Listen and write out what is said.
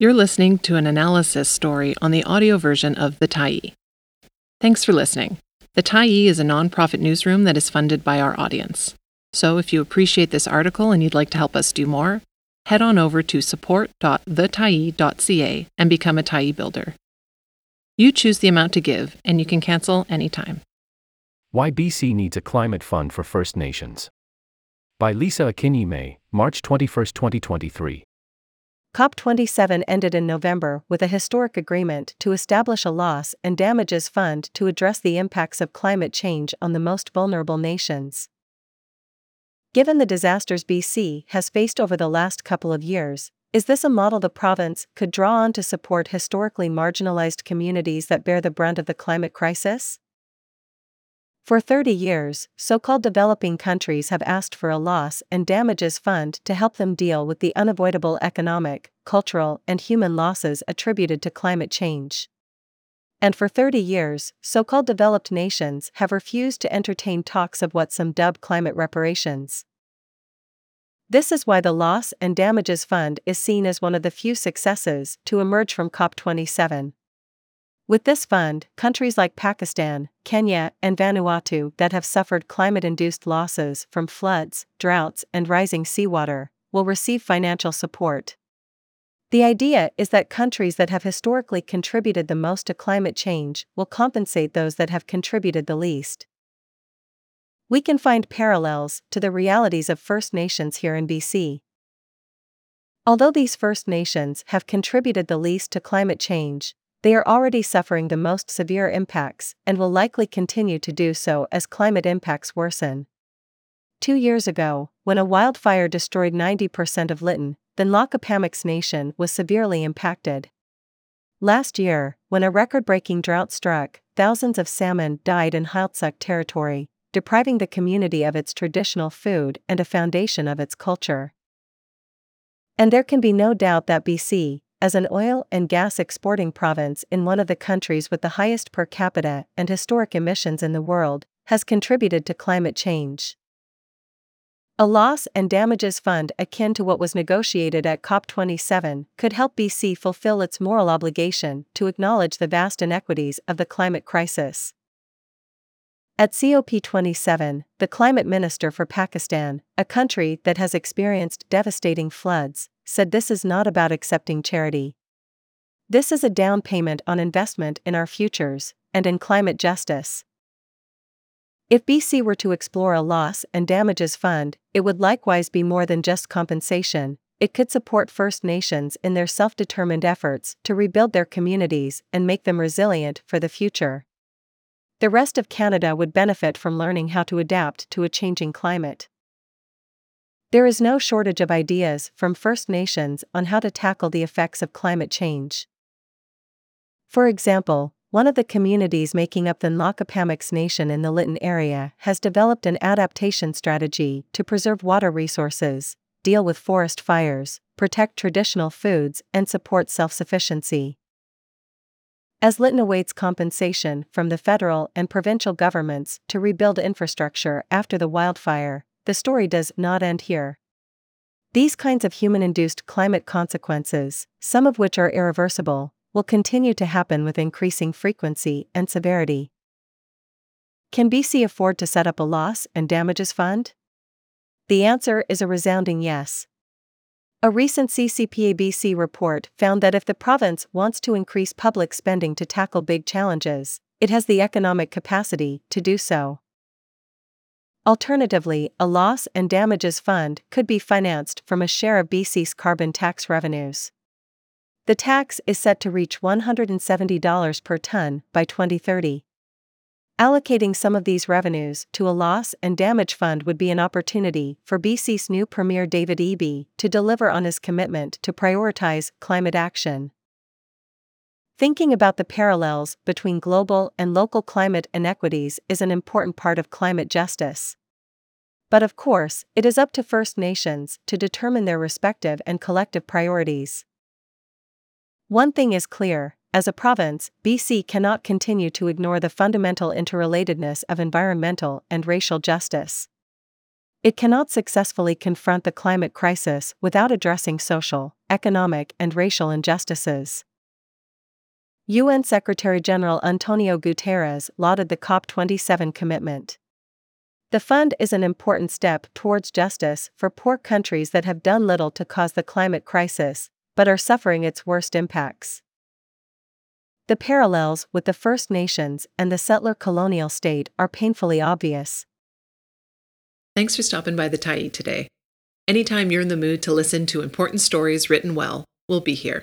You're listening to an analysis story on the audio version of The Tyee. Thanks for listening. The Tyee is a nonprofit newsroom that is funded by our audience. So if you appreciate this article and you'd like to help us do more, head on over to support.thetyee.ca and become a Tyee builder. You choose the amount to give, and you can cancel anytime. Why BC needs a climate fund for First Nations. By Lisa Akinyi May, March 21, 2023. COP27 ended in November with a historic agreement to establish a loss and damages fund to address the impacts of climate change on the most vulnerable nations. Given the disasters BC has faced over the last couple of years, is this a model the province could draw on to support historically marginalized communities that bear the brunt of the climate crisis? For 30 years, so called developing countries have asked for a loss and damages fund to help them deal with the unavoidable economic, cultural, and human losses attributed to climate change. And for 30 years, so called developed nations have refused to entertain talks of what some dub climate reparations. This is why the Loss and Damages Fund is seen as one of the few successes to emerge from COP27. With this fund, countries like Pakistan, Kenya, and Vanuatu that have suffered climate induced losses from floods, droughts, and rising seawater will receive financial support. The idea is that countries that have historically contributed the most to climate change will compensate those that have contributed the least. We can find parallels to the realities of First Nations here in BC. Although these First Nations have contributed the least to climate change, they are already suffering the most severe impacts and will likely continue to do so as climate impacts worsen. Two years ago, when a wildfire destroyed 90% of Lytton, then Nlaka'pamux Nation was severely impacted. Last year, when a record breaking drought struck, thousands of salmon died in Heiltsuk territory, depriving the community of its traditional food and a foundation of its culture. And there can be no doubt that BC, as an oil and gas exporting province in one of the countries with the highest per capita and historic emissions in the world, has contributed to climate change. A loss and damages fund akin to what was negotiated at COP27 could help BC fulfill its moral obligation to acknowledge the vast inequities of the climate crisis. At COP27, the climate minister for Pakistan, a country that has experienced devastating floods, said this is not about accepting charity. This is a down payment on investment in our futures and in climate justice. If BC were to explore a loss and damages fund, it would likewise be more than just compensation, it could support First Nations in their self determined efforts to rebuild their communities and make them resilient for the future. The rest of Canada would benefit from learning how to adapt to a changing climate. There is no shortage of ideas from First Nations on how to tackle the effects of climate change. For example, one of the communities making up the Nlaka'pamux Nation in the Lytton area has developed an adaptation strategy to preserve water resources, deal with forest fires, protect traditional foods, and support self sufficiency. As Lytton awaits compensation from the federal and provincial governments to rebuild infrastructure after the wildfire, the story does not end here. These kinds of human induced climate consequences, some of which are irreversible, will continue to happen with increasing frequency and severity. Can BC afford to set up a loss and damages fund? The answer is a resounding yes. A recent CCPA BC report found that if the province wants to increase public spending to tackle big challenges, it has the economic capacity to do so. Alternatively, a loss and damages fund could be financed from a share of BC's carbon tax revenues. The tax is set to reach $170 per ton by 2030. Allocating some of these revenues to a loss and damage fund would be an opportunity for BC's new Premier David Eby to deliver on his commitment to prioritize climate action. Thinking about the parallels between global and local climate inequities is an important part of climate justice. But of course, it is up to First Nations to determine their respective and collective priorities. One thing is clear as a province, BC cannot continue to ignore the fundamental interrelatedness of environmental and racial justice. It cannot successfully confront the climate crisis without addressing social, economic, and racial injustices. UN Secretary General Antonio Guterres lauded the COP27 commitment. The fund is an important step towards justice for poor countries that have done little to cause the climate crisis, but are suffering its worst impacts. The parallels with the First Nations and the settler colonial state are painfully obvious. Thanks for stopping by the Tyee today. Anytime you're in the mood to listen to important stories written well, we'll be here.